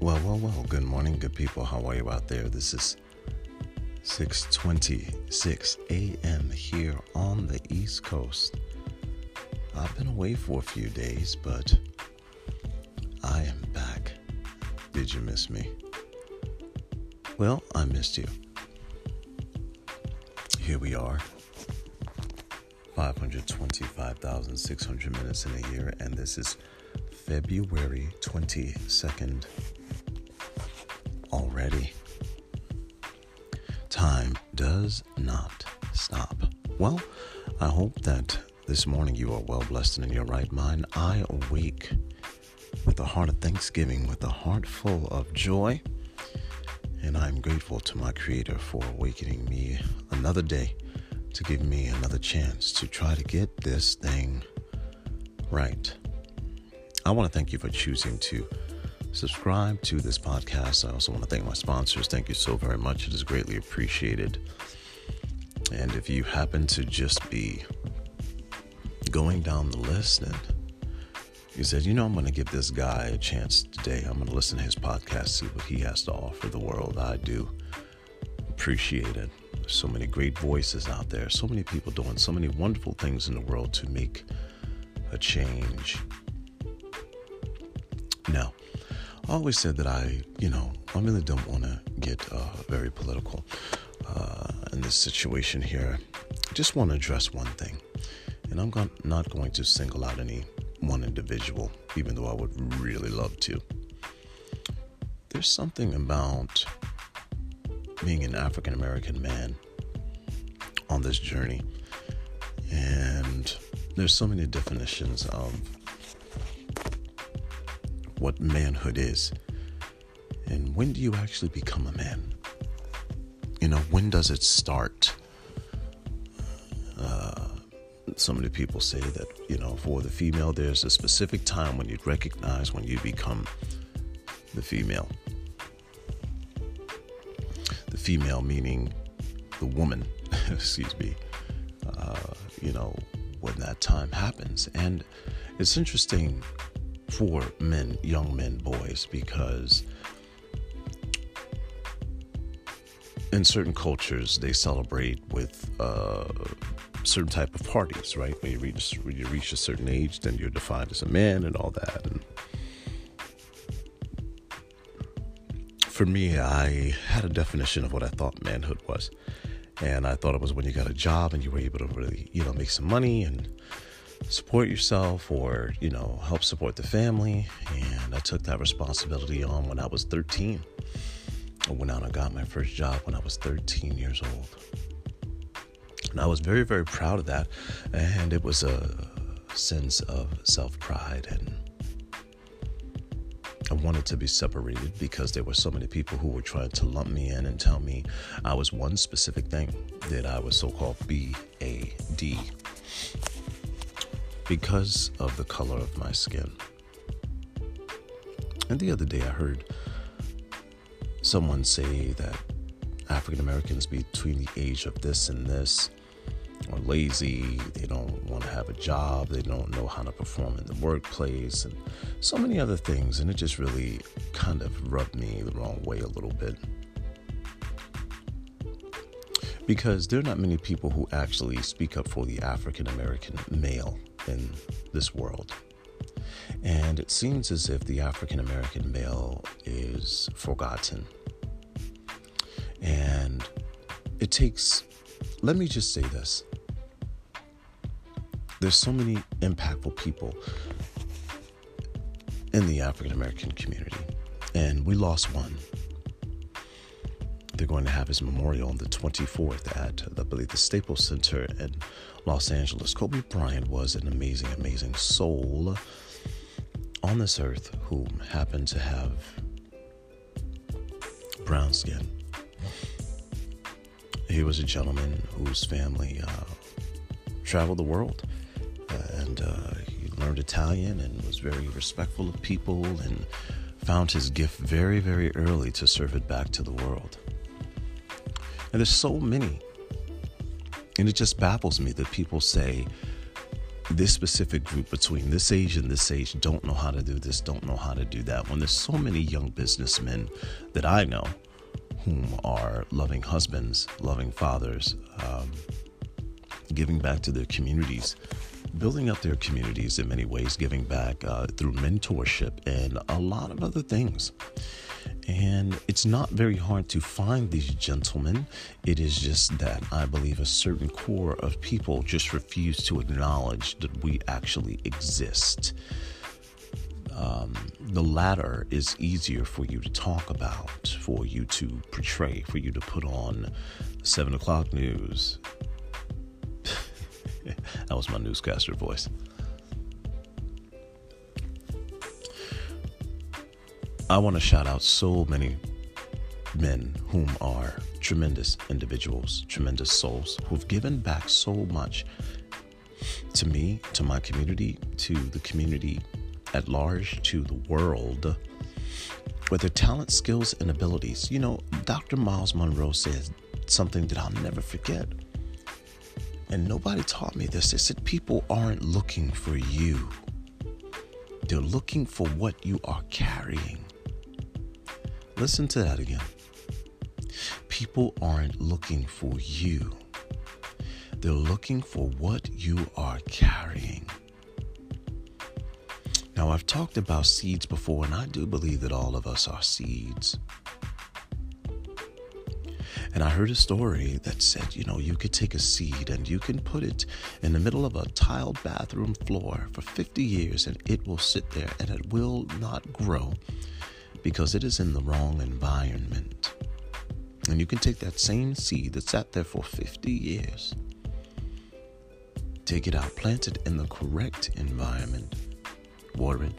Well, well, well. Good morning, good people. How are you out there? This is 6:26 a.m. here on the East Coast. I've been away for a few days, but I am back. Did you miss me? Well, I missed you. Here we are. 525,600 minutes in a year, and this is February 22nd already. Time does not stop. Well, I hope that this morning you are well blessed and in your right mind. I awake with a heart of thanksgiving, with a heart full of joy, and I'm grateful to my Creator for awakening me another day to give me another chance to try to get this thing right. I want to thank you for choosing to subscribe to this podcast. I also want to thank my sponsors. Thank you so very much. It is greatly appreciated. And if you happen to just be going down the list and you said, you know, I'm going to give this guy a chance today. I'm going to listen to his podcast, see what he has to offer the world. I do appreciate it. There's so many great voices out there, so many people doing so many wonderful things in the world to make a change. Now, I always said that I, you know, I really don't want to get uh, very political uh, in this situation here. I just want to address one thing, and I'm not going to single out any one individual, even though I would really love to. There's something about being an African American man on this journey, and there's so many definitions of what manhood is. And when do you actually become a man? You know, when does it start? Uh, so many people say that, you know, for the female, there's a specific time when you recognize when you become the female. The female meaning the woman, excuse me, uh, you know, when that time happens. And it's interesting for men, young men, boys, because in certain cultures they celebrate with uh, certain type of parties, right? When you reach when you reach a certain age, then you're defined as a man and all that. And for me, I had a definition of what I thought manhood was, and I thought it was when you got a job and you were able to really, you know, make some money and support yourself or, you know, help support the family. And I took that responsibility on when I was 13. I went out and got my first job when I was 13 years old. And I was very, very proud of that. And it was a sense of self pride. And I wanted to be separated because there were so many people who were trying to lump me in and tell me I was one specific thing, that I was so called B A D because of the color of my skin. And the other day I heard someone say that African Americans between the age of this and this are lazy, they don't want to have a job, they don't know how to perform in the workplace, and so many other things. And it just really kind of rubbed me the wrong way a little bit. Because there are not many people who actually speak up for the African American male in this world. And it seems as if the African American male is forgotten. And it takes, let me just say this there's so many impactful people in the African American community, and we lost one. They're going to have his memorial on the 24th at, I believe, the Staples Center in Los Angeles. Kobe Bryant was an amazing, amazing soul on this earth who happened to have brown skin. He was a gentleman whose family uh, traveled the world uh, and uh, he learned Italian and was very respectful of people and found his gift very, very early to serve it back to the world. And there's so many. And it just baffles me that people say this specific group between this age and this age don't know how to do this, don't know how to do that. When there's so many young businessmen that I know whom are loving husbands, loving fathers, um, giving back to their communities, building up their communities in many ways, giving back uh, through mentorship and a lot of other things. And it's not very hard to find these gentlemen. It is just that I believe a certain core of people just refuse to acknowledge that we actually exist. Um, the latter is easier for you to talk about, for you to portray, for you to put on seven o'clock news. that was my newscaster voice. I want to shout out so many men whom are tremendous individuals, tremendous souls who've given back so much to me, to my community, to the community at large, to the world, with their talent, skills, and abilities. You know, Dr. Myles Munroe says something that I'll never forget. And nobody taught me this. They said people aren't looking for you, they're looking for what you are carrying. Listen to that again. People aren't looking for you, they're looking for what you are carrying. Now, I've talked about seeds before, and I do believe that all of us are seeds. And I heard a story that said, you know, you could take a seed and you can put it in the middle of a tiled bathroom floor for 50 years and it will sit there and it will not grow because it is in the wrong environment. And you can take that same seed that sat there for 50 years, take it out, plant it in the correct environment, water it,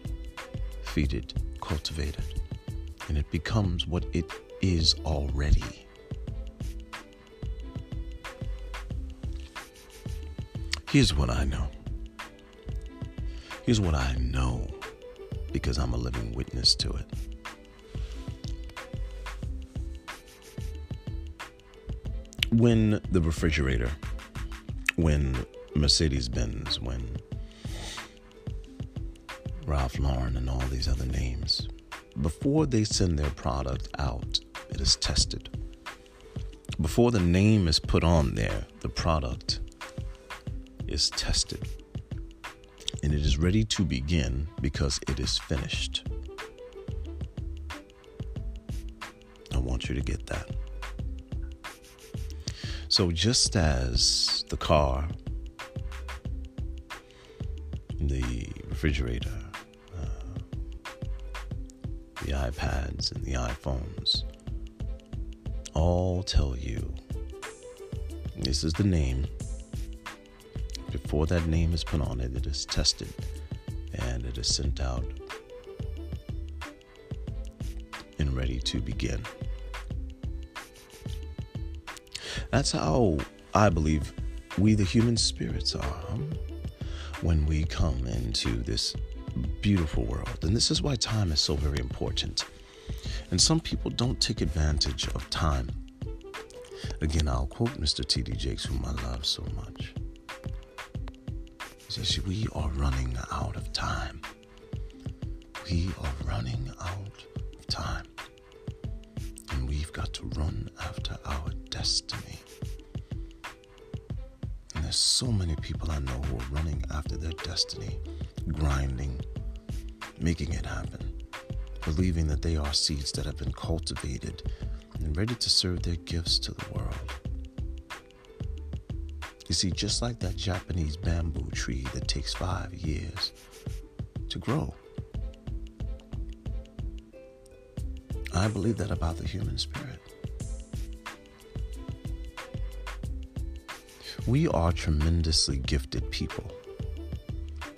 feed it, cultivate it, and it becomes what it is already. Here's what I know. Here's what I know because I'm a living witness to it. When the refrigerator, when Mercedes Benz, when Ralph Lauren, and all these other names, before they send their product out, it is tested. Before the name is put on there, the product is tested. And it is ready to begin because it is finished. I want you to get that. So, just as the car, the refrigerator, uh, the iPads, and the iPhones all tell you this is the name. Before that name is put on it, it is tested and it is sent out and ready to begin. That's how I believe we, the human spirits, are when we come into this beautiful world. And this is why time is so very important. And some people don't take advantage of time. Again, I'll quote Mr. T.D. Jakes, whom I love so much. He says, We are running out of time. We are running out of time. And we've got to run after our destiny. So many people I know who are running after their destiny, grinding, making it happen, believing that they are seeds that have been cultivated and ready to serve their gifts to the world. You see, just like that Japanese bamboo tree that takes five years to grow. I believe that about the human spirit. We are tremendously gifted people.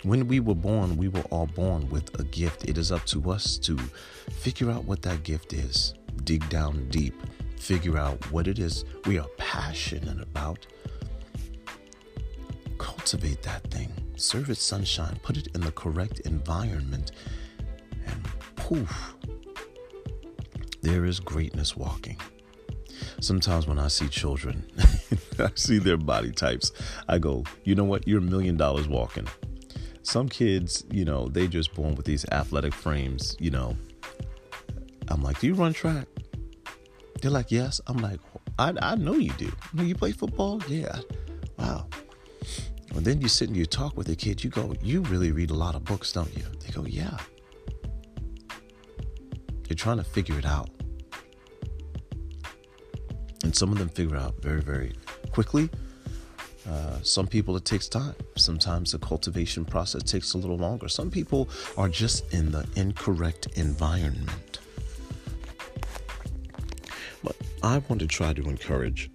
When we were born, we were all born with a gift. It is up to us to figure out what that gift is, dig down deep, figure out what it is we are passionate about. Cultivate that thing, serve it sunshine, put it in the correct environment, and poof, there is greatness walking. Sometimes when I see children, I see their body types. I go, you know what? You're a million dollars walking. Some kids, you know, they just born with these athletic frames, you know. I'm like, do you run track? They're like, yes. I'm like, I, I know you do. You, you play football? Yeah. Wow. And then you sit and you talk with a kid, you go, you really read a lot of books, don't you? They go, yeah. They're trying to figure it out. And some of them figure out very, very quickly. Uh, some people, it takes time. Sometimes the cultivation process takes a little longer. Some people are just in the incorrect environment. But I want to try to encourage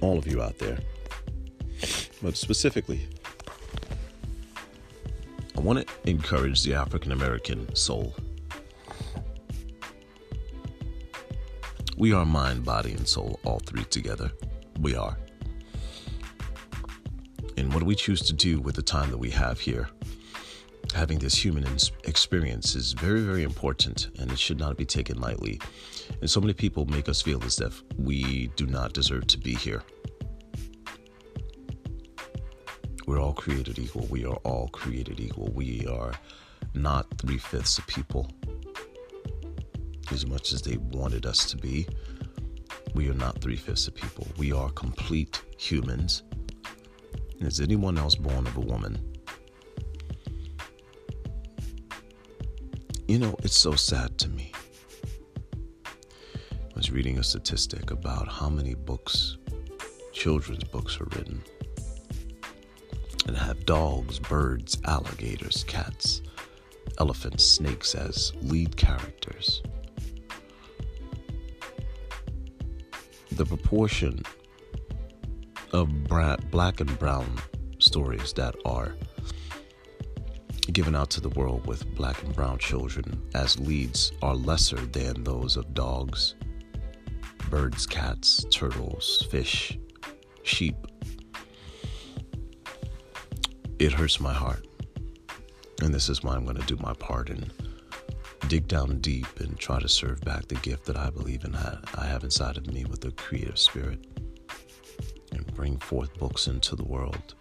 all of you out there, but specifically, I want to encourage the African American soul. We are mind, body, and soul, all three together. We are. And what do we choose to do with the time that we have here, having this human experience, is very, very important and it should not be taken lightly. And so many people make us feel as if we do not deserve to be here. We're all created equal. We are all created equal. We are not three fifths of people as much as they wanted us to be. We are not three fifths of people. We are complete humans. And Is anyone else born of a woman? You know, it's so sad to me. I was reading a statistic about how many books, children's books, are written and have dogs, birds, alligators, cats, elephants, snakes as lead characters. The proportion of black and brown stories that are given out to the world with black and brown children as leads are lesser than those of dogs, birds, cats, turtles, fish, sheep. It hurts my heart. And this is why I'm going to do my part in dig down deep and try to serve back the gift that I believe in I have inside of me with a creative spirit and bring forth books into the world.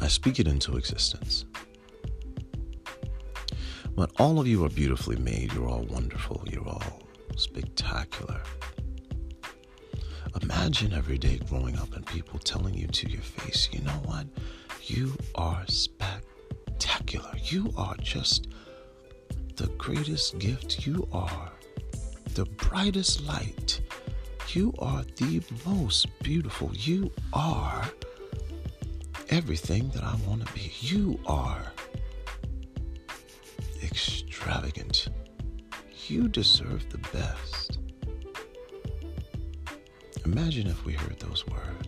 I speak it into existence. But all of you are beautifully made. You're all wonderful. You're all spectacular. Imagine every day growing up and people telling you to your face, you know what? You are spectacular spectacular. You are just the greatest gift. You are the brightest light. You are the most beautiful. You are everything that I want to be. You are extravagant. You deserve the best. Imagine if we heard those words.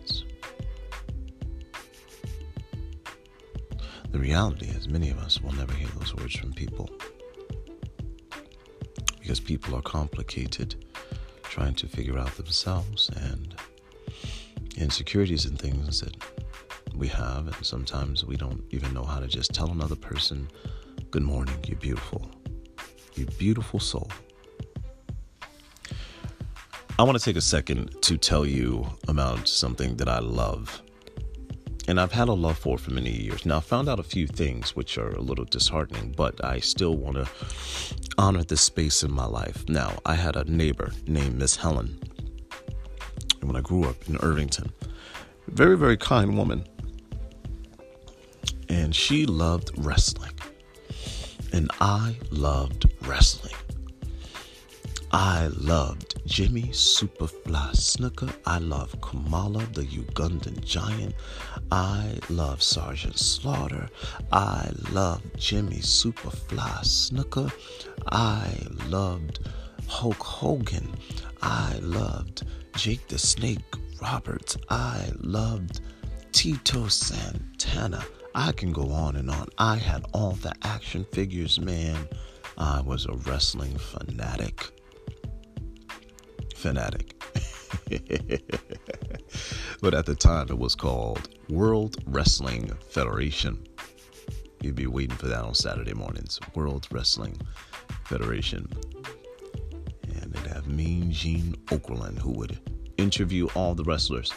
The reality is, many of us will never hear those words from people because people are complicated, trying to figure out themselves and insecurities and things that we have, and sometimes we don't even know how to just tell another person, Good morning, you're beautiful. You beautiful soul. I want to take a second to tell you about something that I love and I've had a love for for many years. Now, I found out a few things which are a little disheartening, but I still want to honor this space in my life. Now, I had a neighbor named Miss Helen when I grew up in Irvington. Very, very kind woman. And she loved wrestling. And I loved wrestling. I loved Jimmy Superfly Snuka. I love Kamala, the Ugandan giant. I love Sergeant Slaughter. I love Jimmy Superfly Snuka. I loved Hulk Hogan. I loved Jake the Snake Roberts. I loved Tito Santana. I can go on and on. I had all the action figures, man. I was a wrestling fanatic fanatic. but at the time, it was called World Wrestling Federation. You'd be waiting for that on Saturday mornings. World Wrestling Federation. And they'd have Mean Gene Okerlund, who would interview all the wrestlers.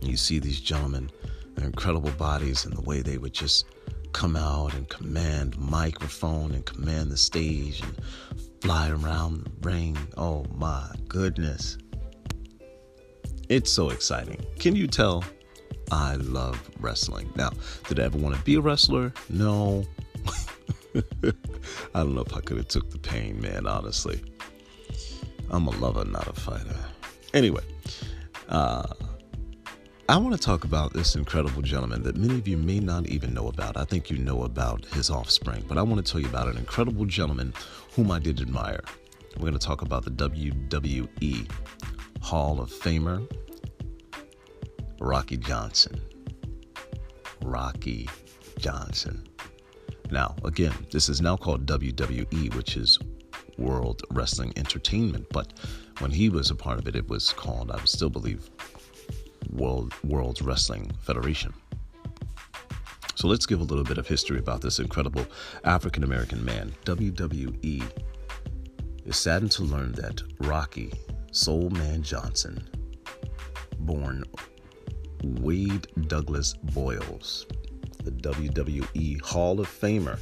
You see these gentlemen, their incredible bodies, and the way they would just come out and command microphone and command the stage and fly around the ring. Oh my goodness. It's so exciting. Can you tell I love wrestling? Now, did I ever want to be a wrestler? No. I don't know if I could have took the pain, man, honestly. I'm a lover, not a fighter. Anyway, uh, I want to talk about this incredible gentleman that many of you may not even know about. I think you know about his offspring, but I want to tell you about an incredible gentleman whom I did admire. We're going to talk about the WWE Hall of Famer, Rocky Johnson. Rocky Johnson. Now, again, this is now called WWE, which is World Wrestling Entertainment. But when he was a part of it, it was called, I still believe, World World Wrestling Federation. So let's give a little bit of history about this incredible African American man. WWE is saddened to learn that Rocky Soul Man Johnson, born Wade Douglas Boyles, the WWE Hall of Famer,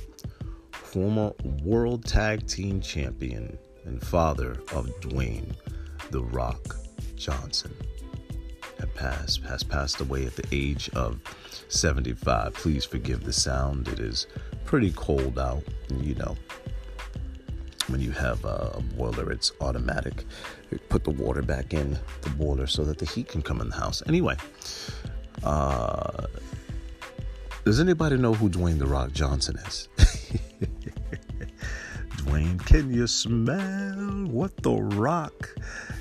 former World Tag Team Champion, and father of Dwayne The Rock Johnson. Passed, has passed away at the age of 75. Please forgive the sound. It is pretty cold out, you know. When you have a boiler, it's automatic. You put the water back in the boiler so that the heat can come in the house. Anyway, uh, does anybody know who Dwayne The Rock Johnson is? Dwayne, can you smell what The Rock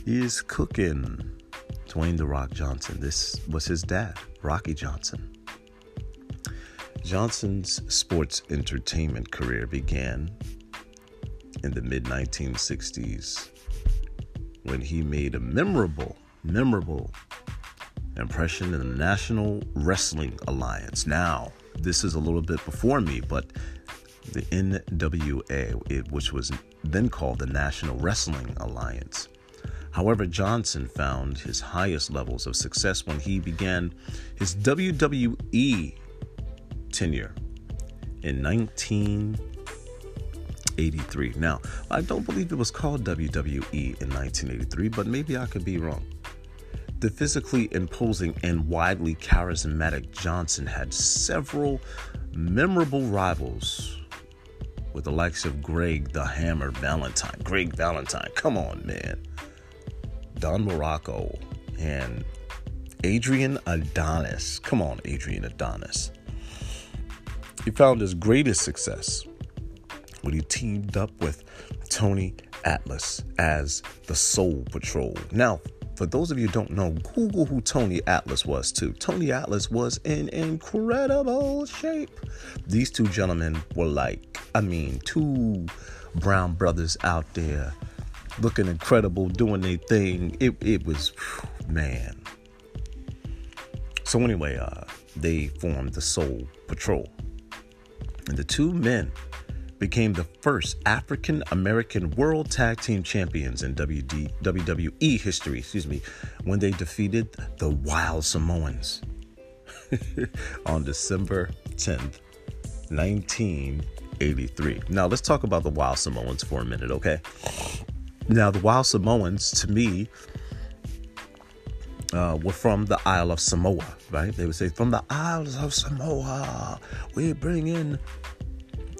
is cooking? Dwayne The Rock Johnson. This was his dad, Rocky Johnson. Johnson's sports entertainment career began in the mid 1960s when he made a memorable, memorable impression in the National Wrestling Alliance. Now, this is a little bit before me, but the NWA, which was then called the National Wrestling Alliance. However, Johnson found his highest levels of success when he began his WWE tenure in 1983. Now, I don't believe it was called WWE in 1983, but maybe I could be wrong. The physically imposing and widely charismatic Johnson had several memorable rivals with the likes of Greg the Hammer Valentine. Greg Valentine, come on, man. Don Muraco and Adrian Adonis. Come on, Adrian Adonis. He found his greatest success when he teamed up with Tony Atlas as the Soul Patrol. Now, for those of you who don't know, Google who Tony Atlas was too. Tony Atlas was in incredible shape. These two gentlemen were like, I mean, two brown brothers out there looking incredible, doing their thing. It it was man. So anyway, uh, they formed the Soul Patrol. And the two men became the first African American World Tag Team Champions in WD, WWE history, excuse me, when they defeated the Wild Samoans on December 10th, 1983. Now, let's talk about the Wild Samoans for a minute, okay? Now, the Wild Samoans, to me, uh, were from the Isle of Samoa, right? They would say, From the Isles of Samoa, we bring in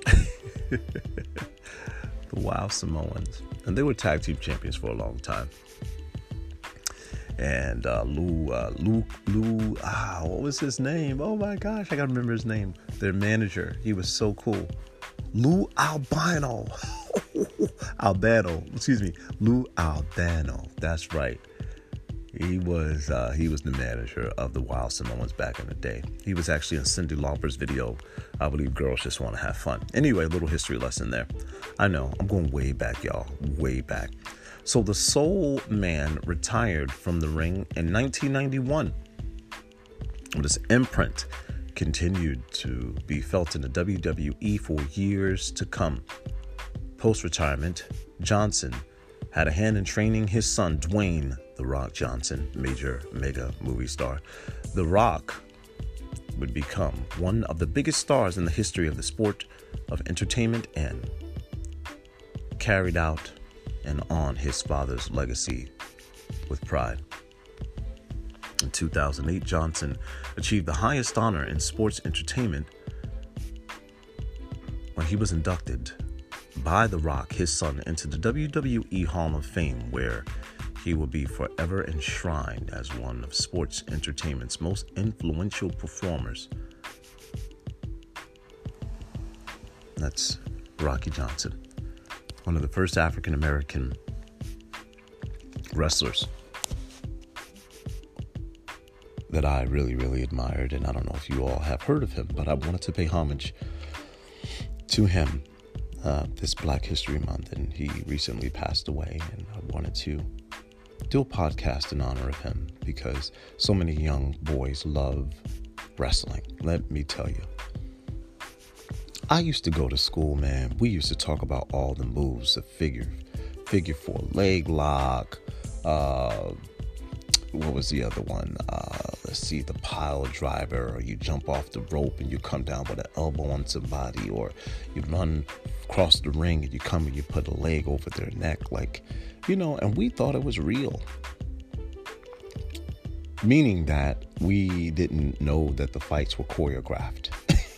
the Wild Samoans. And they were tag team champions for a long time. And uh, Lou, uh, Lou, Lou, ah, what was his name? Oh my gosh, I gotta remember his name. Their manager, he was so cool. Lou Albano. Albano, excuse me, Lou Albano. That's right. He was uh, he was the manager of the Wild Samoans back in the day. He was actually in Cyndi Lauper's video. I believe girls just want to have fun. Anyway, a little history lesson there. I know I'm going way back, y'all, way back. So the Soul Man retired from the ring in 1991. This imprint continued to be felt in the WWE for years to come. Post retirement, Johnson had a hand in training his son, Dwayne The Rock Johnson, major mega movie star. The Rock would become one of the biggest stars in the history of the sport of entertainment and carried out and on his father's legacy with pride. In 2008, Johnson achieved the highest honor in sports entertainment when he was inducted by The Rock, his son, into the WWE Hall of Fame, where he will be forever enshrined as one of sports entertainment's most influential performers. That's Rocky Johnson, one of the first African American wrestlers that I really, really admired. And I don't know if you all have heard of him, but I wanted to pay homage to him uh, this Black History Month. And he recently passed away, and I wanted to do a podcast in honor of him because so many young boys love wrestling. Let me tell you. I used to go to school, man. We used to talk about all the moves, the figure, figure four, leg lock. Uh, what was the other one? Uh, see, the pile driver, or you jump off the rope and you come down with an elbow on somebody, or you run across the ring and you come and you put a leg over their neck. Like, you know, and we thought it was real. Meaning that we didn't know that the fights were choreographed.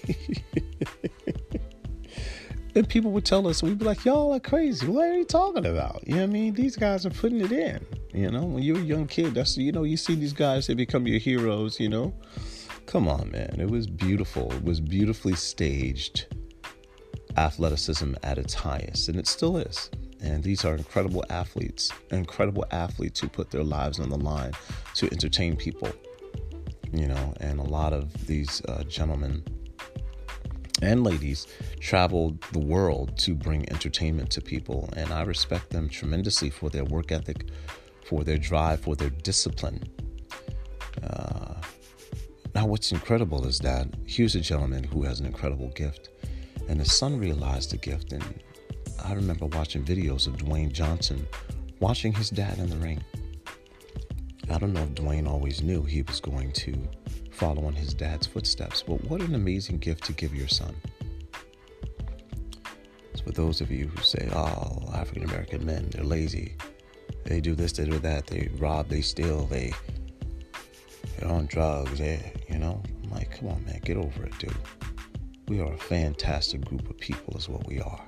and people would tell us, we'd be like, y'all are crazy. What are you talking about? You know what I mean? These guys are putting it in. You know, when you're a young kid, that's, you know, you see these guys, they become your heroes, you know? Come on, man. It was beautiful. It was beautifully staged athleticism at its highest, and it still is. And these are incredible athletes, incredible athletes who put their lives on the line to entertain people. You know, and a lot of these uh, gentlemen and ladies traveled the world to bring entertainment to people. And I respect them tremendously for their work ethic, for their drive, for their discipline. Uh, now, what's incredible is that here's a gentleman who has an incredible gift, and his son realized the gift, and I remember watching videos of Dwayne Johnson watching his dad in the ring. I don't know if Dwayne always knew he was going to follow in his dad's footsteps, but what an amazing gift to give your son. So for those of you who say, oh, African American men, they're lazy. They do this, they do that, they rob, they steal, they, they're on drugs, they, you know? I'm like, come on, man, get over it, dude. We are a fantastic group of people, is what we are.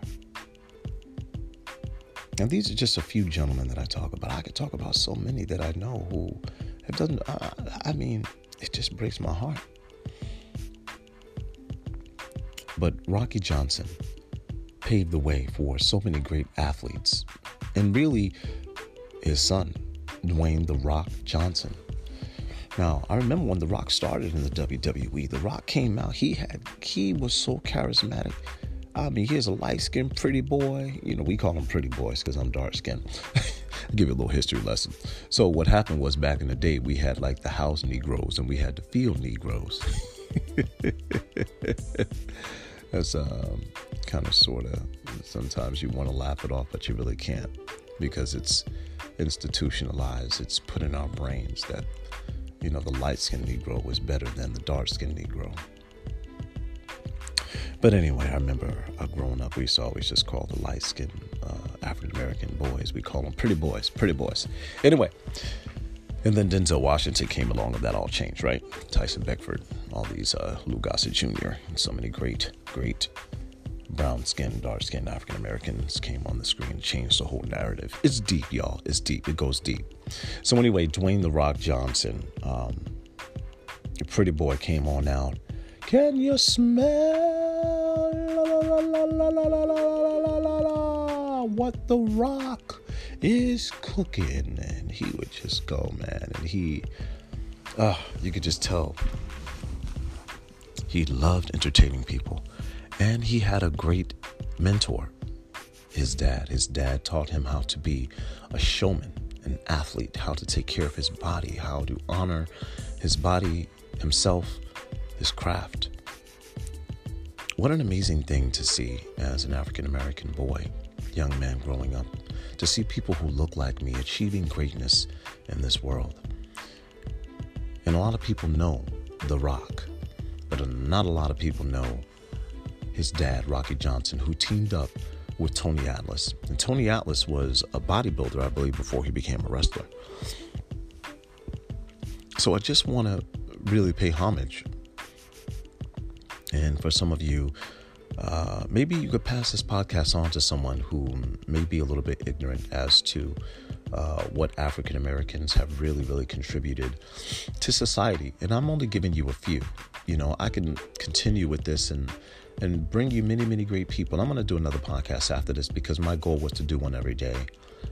And these are just a few gentlemen that I talk about. I could talk about so many that I know who have done. I, I mean, it just breaks my heart. But Rocky Johnson paved the way for so many great athletes, and really, his son, Dwayne The Rock Johnson. Now, I remember when The Rock started in the WWE. The Rock came out. He had he was so charismatic. I mean, here's a light skinned pretty boy. You know, we call them pretty boys because I'm dark skinned. I'll give you a little history lesson. So, what happened was back in the day, we had like the house Negroes and we had the field Negroes. That's um, kind of sort of, sometimes you want to laugh it off, but you really can't because it's institutionalized. It's put in our brains that, you know, the light skinned Negro was better than the dark skinned Negro. But anyway, I remember uh, growing up, we used to always just call the light skinned uh, African American boys, we call them pretty boys, pretty boys. Anyway, and then Denzel Washington came along and that all changed, right? Tyson Beckford, all these uh, Lou Gossett Jr., and so many great, great brown skinned, dark skinned African Americans came on the screen changed the whole narrative. It's deep, y'all. It's deep. It goes deep. So, anyway, Dwayne The Rock Johnson, um, pretty boy came on out. Can you smell? what The Rock is cooking. And he would just go, man. And he, uh, you could just tell he loved entertaining people. And he had a great mentor, his dad. His dad taught him how to be a showman, an athlete, how to take care of his body, how to honor his body, himself, his craft. What an amazing thing to see as an African American boy, young man growing up, to see people who look like me achieving greatness in this world. And a lot of people know The Rock, but not a lot of people know his dad, Rocky Johnson, who teamed up with Tony Atlas. And Tony Atlas was a bodybuilder, I believe, before he became a wrestler. So I just want to really pay homage. And for some of you, uh, maybe you could pass this podcast on to someone who may be a little bit ignorant as to uh, what African Americans have really, really contributed to society. And I'm only giving you a few. You know, I can continue with this and and bring you many, many great people. I'm going to do another podcast after this because my goal was to do one every day.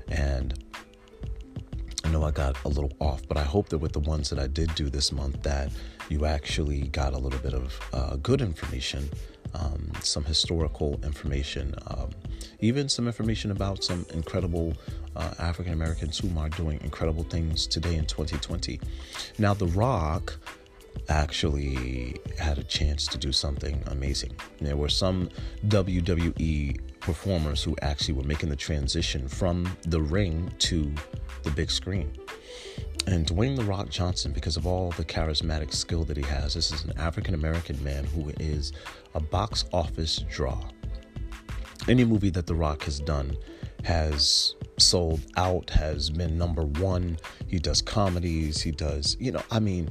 And I know I got a little off, but I hope that with the ones that I did do this month, that you actually got a little bit of uh, good information, um, some historical information, um, even some information about some incredible uh, African Americans who are doing incredible things today in 2020. Now, The Rock actually had a chance to do something amazing. There were some WWE performers who actually were making the transition from the ring to the big screen. And Dwayne The Rock Johnson, because of all the charismatic skill that he has, this is an African American man who is a box office draw. Any movie that The Rock has done has sold out, has been number one. He does comedies, he does, you know, I mean,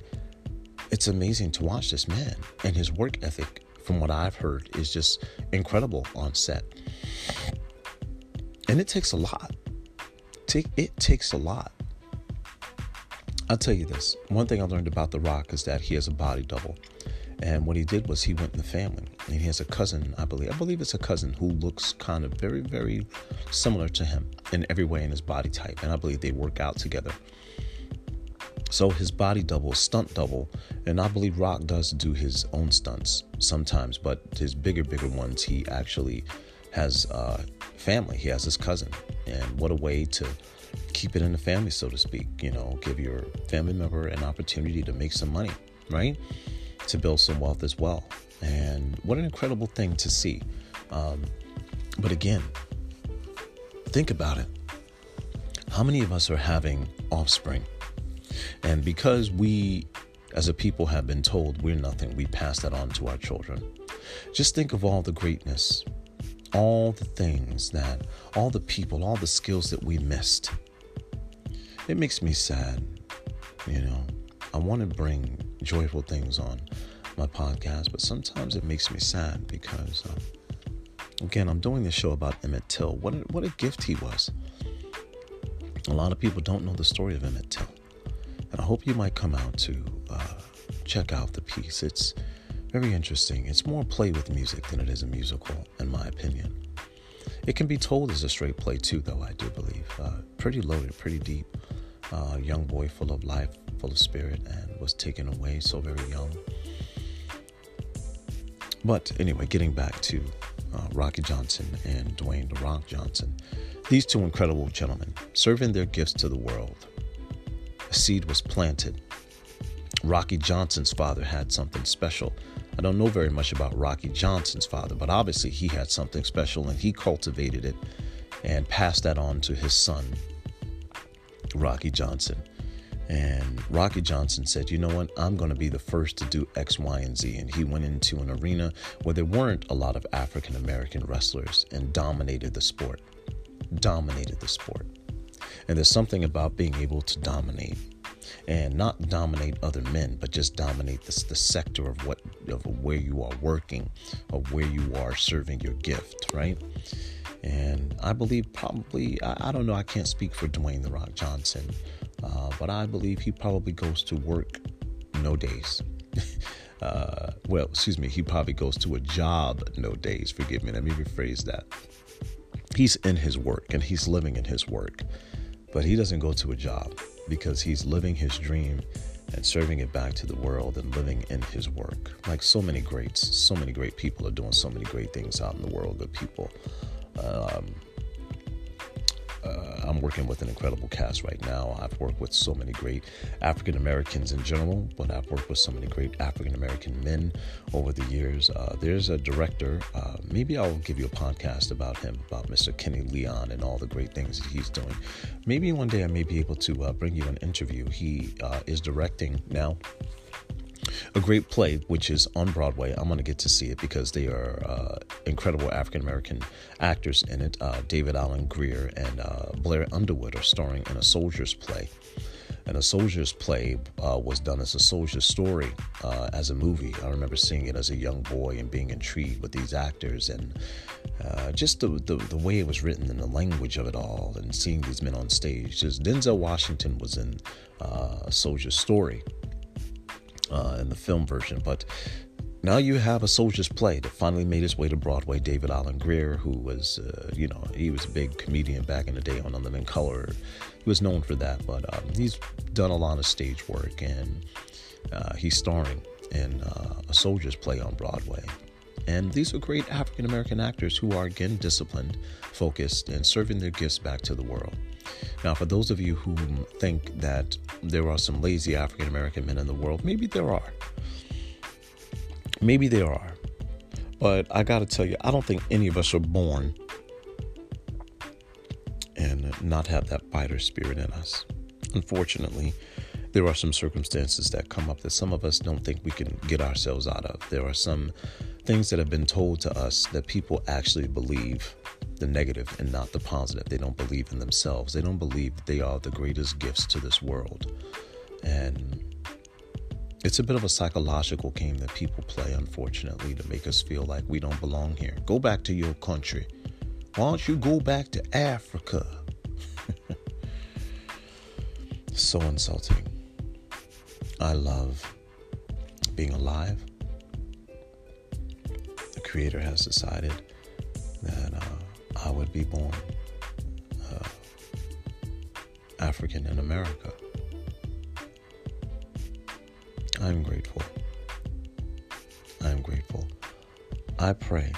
it's amazing to watch this man and his work ethic, from what I've heard, is just incredible on set. And it takes a lot. It takes a lot. I'll tell you this one thing I learned about The Rock is that he has a body double. And what he did was he went in the family. And he has a cousin, I believe. I believe it's a cousin who looks kind of very, very similar to him in every way in his body type. And I believe they work out together. So his body double, stunt double, and I believe Rock does do his own stunts sometimes, but his bigger, bigger ones, he actually has uh, family. He has his cousin, and what a way to keep it in the family, so to speak. You know, give your family member an opportunity to make some money, right? To build some wealth as well. And what an incredible thing to see. Um, but again, think about it. How many of us are having offspring? And because we as a people have been told we're nothing, we pass that on to our children. Just think of all the greatness, all the things that, all the people, all the skills that we missed. It makes me sad, you know. I want to bring joyful things on my podcast, but sometimes it makes me sad because, um, again, I'm doing this show about Emmett Till. What a, what a gift he was. A lot of people don't know the story of Emmett Till. And I hope you might come out to uh, check out the piece. It's very interesting. It's more play with music than it is a musical, in my opinion. It can be told as a straight play too, though, I do believe. Uh, pretty loaded, pretty deep. Uh, young boy full of life, full of spirit, and was taken away so very young. But anyway, getting back to uh, Rocky Johnson and Dwayne The Rock Johnson, these two incredible gentlemen serving their gifts to the world seed was planted. Rocky Johnson's father had something special. I don't know very much about Rocky Johnson's father, but obviously he had something special and he cultivated it and passed that on to his son, Rocky Johnson. And Rocky Johnson said, You know what? I'm going to be the first to do X, Y, and Z. And he went into an arena where there weren't a lot of African American wrestlers and dominated the sport. Dominated the sport. And there's something about being able to dominate and not dominate other men, but just dominate the, the sector of what of where you are working, of where you are serving your gift, right? And I believe probably I, I don't know I can't speak for Dwayne the Rock Johnson, uh, but I believe he probably goes to work no days. uh, well, excuse me, he probably goes to a job no days. Forgive me, let me rephrase that. He's in his work and he's living in his work. But he doesn't go to a job because he's living his dream and serving it back to the world and living in his work. Like so many greats, so many great people are doing so many great things out in the world, good people. Um, uh, I'm working with an incredible cast right now. I've worked with so many great African Americans in general, but I've worked with so many great African American men over the years. Uh, there's a director, uh, maybe I'll give you a podcast about him, about Mr. Kenny Leon and all the great things that he's doing. Maybe one day I may be able to uh, bring you an interview. He uh, is directing now a great play, which is on Broadway. I'm going to get to see it because they are uh, incredible African American actors in it. Uh, David Alan Grier and uh, Blair Underwood are starring in a soldier's play. And a soldier's play uh, was done as a soldier's story uh, as a movie. I remember seeing it as a young boy and being intrigued with these actors and uh, just the, the, the way it was written and the language of it all, and seeing these men on stage. Just Denzel Washington was in a soldier's story uh, in the film version. But now you have a soldier's play that finally made its way to Broadway. David Alan Grier, who was, uh, you know, he was a big comedian back in the day on *The Color. He was known for that, but um, he's done a lot of stage work and uh, he's starring in uh, a soldier's play on Broadway. And these are great African American actors who are again disciplined, focused, and serving their gifts back to the world. Now, for those of you who think that there are some lazy African American men in the world, maybe there are. Maybe there are. But I got to tell you, I don't think any of us are born and not have that fighter spirit in us. Unfortunately, there are some circumstances that come up that some of us don't think we can get ourselves out of. There are some things that have been told to us that people actually believe the negative and not the positive. They don't believe in themselves. They don't believe they are the greatest gifts to this world. And it's a bit of a psychological game that people play, unfortunately, to make us feel like we don't belong here. Go back to your country. Why don't you go back to Africa? so insulting. I love being alive. Creator has decided that uh, I would be born uh, African in America. I'm grateful. I'm grateful. I pray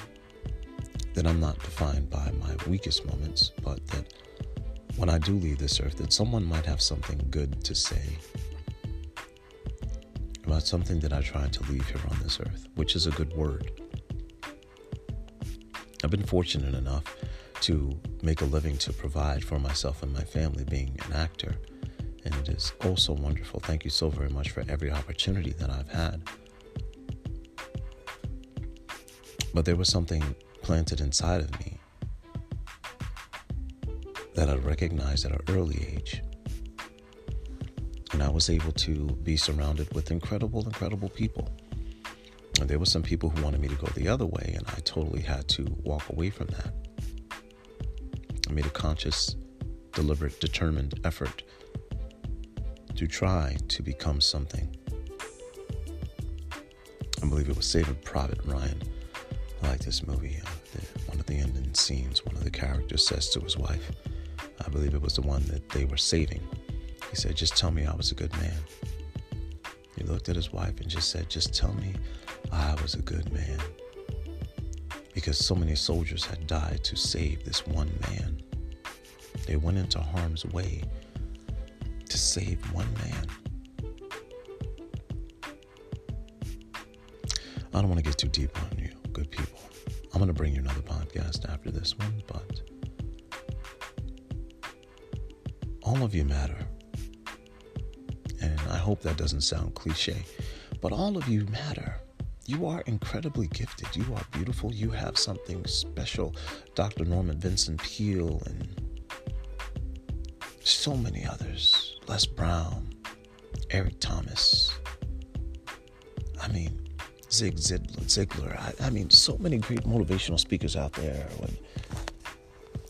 that I'm not defined by my weakest moments, but that when I do leave this earth, that someone might have something good to say about something that I tried to leave here on this earth, which is a good word. I've been fortunate enough to make a living to provide for myself and my family being an actor. And it is also wonderful. Thank you so very much for every opportunity that I've had. But there was something planted inside of me that I recognized at an early age. And I was able to be surrounded with incredible, incredible people. And there were some people who wanted me to go the other way, and I totally had to walk away from that. I made a conscious, deliberate, determined effort to try to become something. I believe it was Saving Private Ryan. I like this movie. Uh, the, one of the ending scenes, one of the characters says to his wife, I believe it was the one that they were saving. He said, Just tell me I was a good man. He looked at his wife and just said, Just tell me I was a good man because so many soldiers had died to save this one man. They went into harm's way to save one man. I don't want to get too deep on you, good people. I'm going to bring you another podcast after this one, but all of you matter. And I hope that doesn't sound cliche, but all of you matter. You are incredibly gifted. You are beautiful. You have something special. Dr. Norman Vincent Peale and so many others. Les Brown, Eric Thomas. I mean, Zig Ziglar. I, I mean, so many great motivational speakers out there would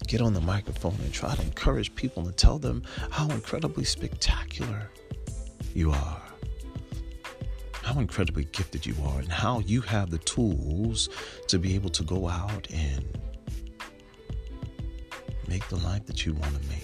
get on the microphone and try to encourage people and tell them how incredibly spectacular you are how incredibly gifted you are and how you have the tools to be able to go out and make the life that you want to make.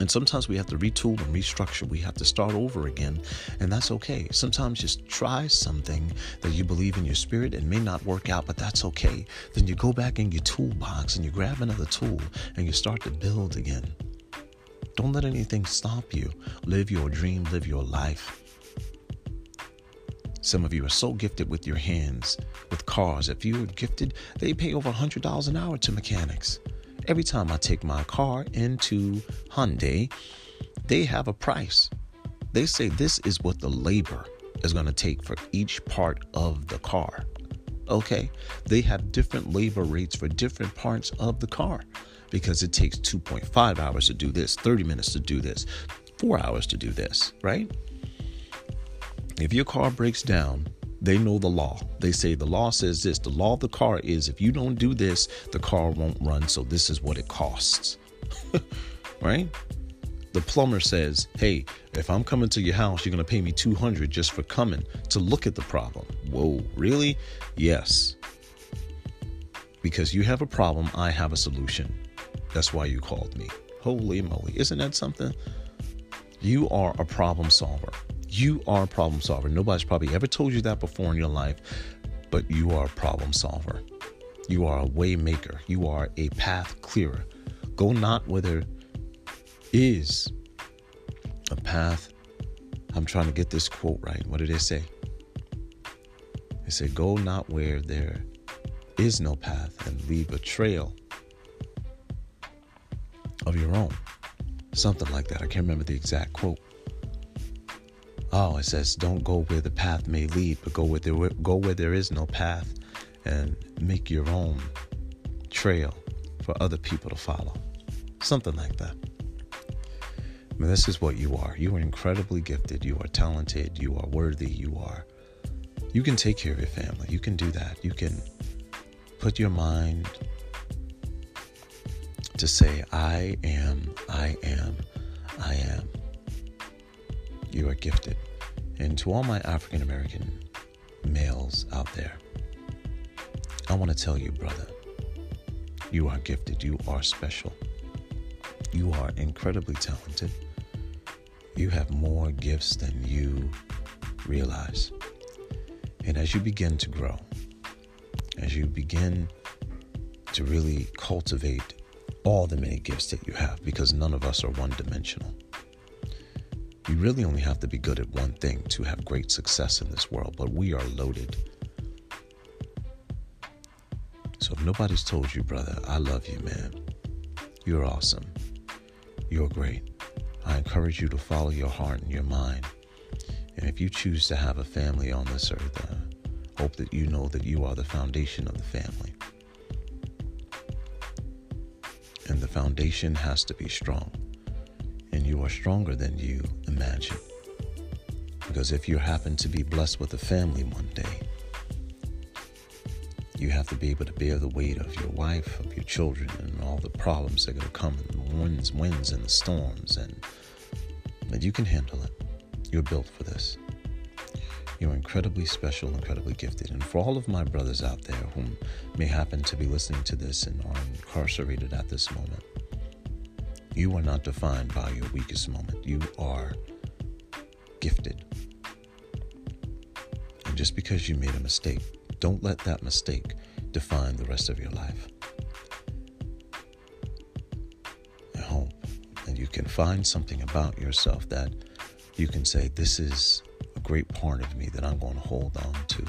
And sometimes we have to retool and restructure. We have to start over again, and that's okay. Sometimes just try something that you believe in your spirit and may not work out, but that's okay. Then you go back in your toolbox and you grab another tool and you start to build again. Don't let anything stop you. Live your dream, live your life. Some of you are so gifted with your hands, with cars. If you're gifted, they pay over $100 an hour to mechanics every time I take my car into Hyundai, they have a price. They say this is what the labor is going to take for each part of the car. Okay? They have different labor rates for different parts of the car because it takes 2.5 hours to do this, 30 minutes to do this, four hours to do this, right? If your car breaks down, they know the law. They say the law says this. The law of the car is if you don't do this, the car won't run. So this is what it costs. right? The plumber says, "Hey, if I'm coming to your house, you're going to pay me 200 just for coming to look at the problem." Whoa, really? Yes. Because you have a problem, I have a solution. That's why you called me. Holy moly, isn't that something? You are a problem solver. You are a problem solver. Nobody's probably ever told you that before in your life, but you are a problem solver. You are a way maker. You are a path clearer. Go not where there is a path. I'm trying to get this quote right. What did they say? They said, Go not where there is no path and leave a trail of your own. Something like that. I can't remember the exact quote. Oh, it says, "Don't go where the path may lead, but go where there go where there is no path, and make your own trail for other people to follow." Something like that. I mean, this is what you are. You are incredibly gifted. You are talented. You are worthy. You are. You can take care of your family. You can do that. You can put your mind to say, I am, I am, I am. You are gifted. And to all my African American males out there, I want to tell you, brother, you are gifted. You are special. You are incredibly talented. You have more gifts than you realize. And as you begin to grow, as you begin to really cultivate all the many gifts that you have, because none of us are one dimensional you really only have to be good at one thing to have great success in this world, but we are loaded. So if nobody's told you, brother, I love you, man, you're awesome. You're great. I encourage you to follow your heart and your mind. And if you choose to have a family on this earth, I hope that you know that you are the foundation of the family. And the foundation has to be strong and you are stronger than you imagine. Because if you happen to be blessed with a family one day, you have to be able to bear the weight of your wife, of your children, and all the problems that are going to come, and the winds, winds, and the storms, and that you can handle it. You're built for this. You're incredibly special, incredibly gifted. And for all of my brothers out there whom may happen to be listening to this and are incarcerated at this moment, you are not defined by your weakest moment. You are gifted. And just because you made a mistake, don't let that mistake define the rest of your life. I hope that you can find something about yourself that you can say, This is a great part of me that I'm going to hold on to.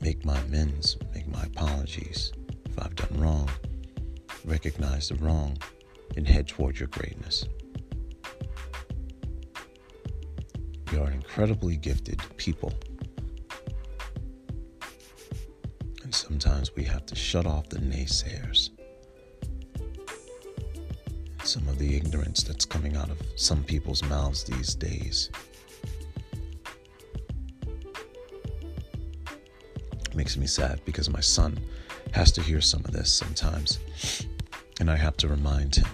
Make my amends, make my apologies if I've done wrong recognize the wrong, and head towards your greatness. We are incredibly gifted people. And sometimes we have to shut off the naysayers. Some of the ignorance that's coming out of some people's mouths these days. It makes me sad because my son has to hear some of this sometimes. And I have to remind him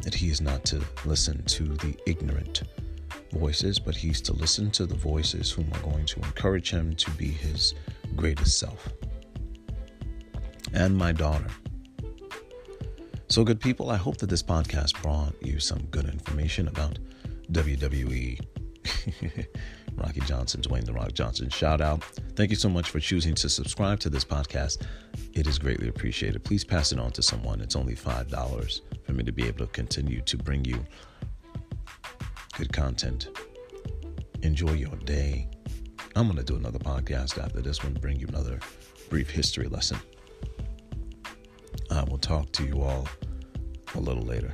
that he is not to listen to the ignorant voices, but he's to listen to the voices whom are going to encourage him to be his greatest self. And my daughter, So, good people, I hope that this podcast brought you some good information about WWE. Rocky Johnson, Dwayne The Rock Johnson. Shout out. Thank you so much for choosing to subscribe to this podcast. It is greatly appreciated. Please pass it on to someone. It's only $5 for me to be able to continue to bring you good content. Enjoy your day. I'm going to do another podcast after this one, bring you another brief history lesson. I will talk to you all a little later.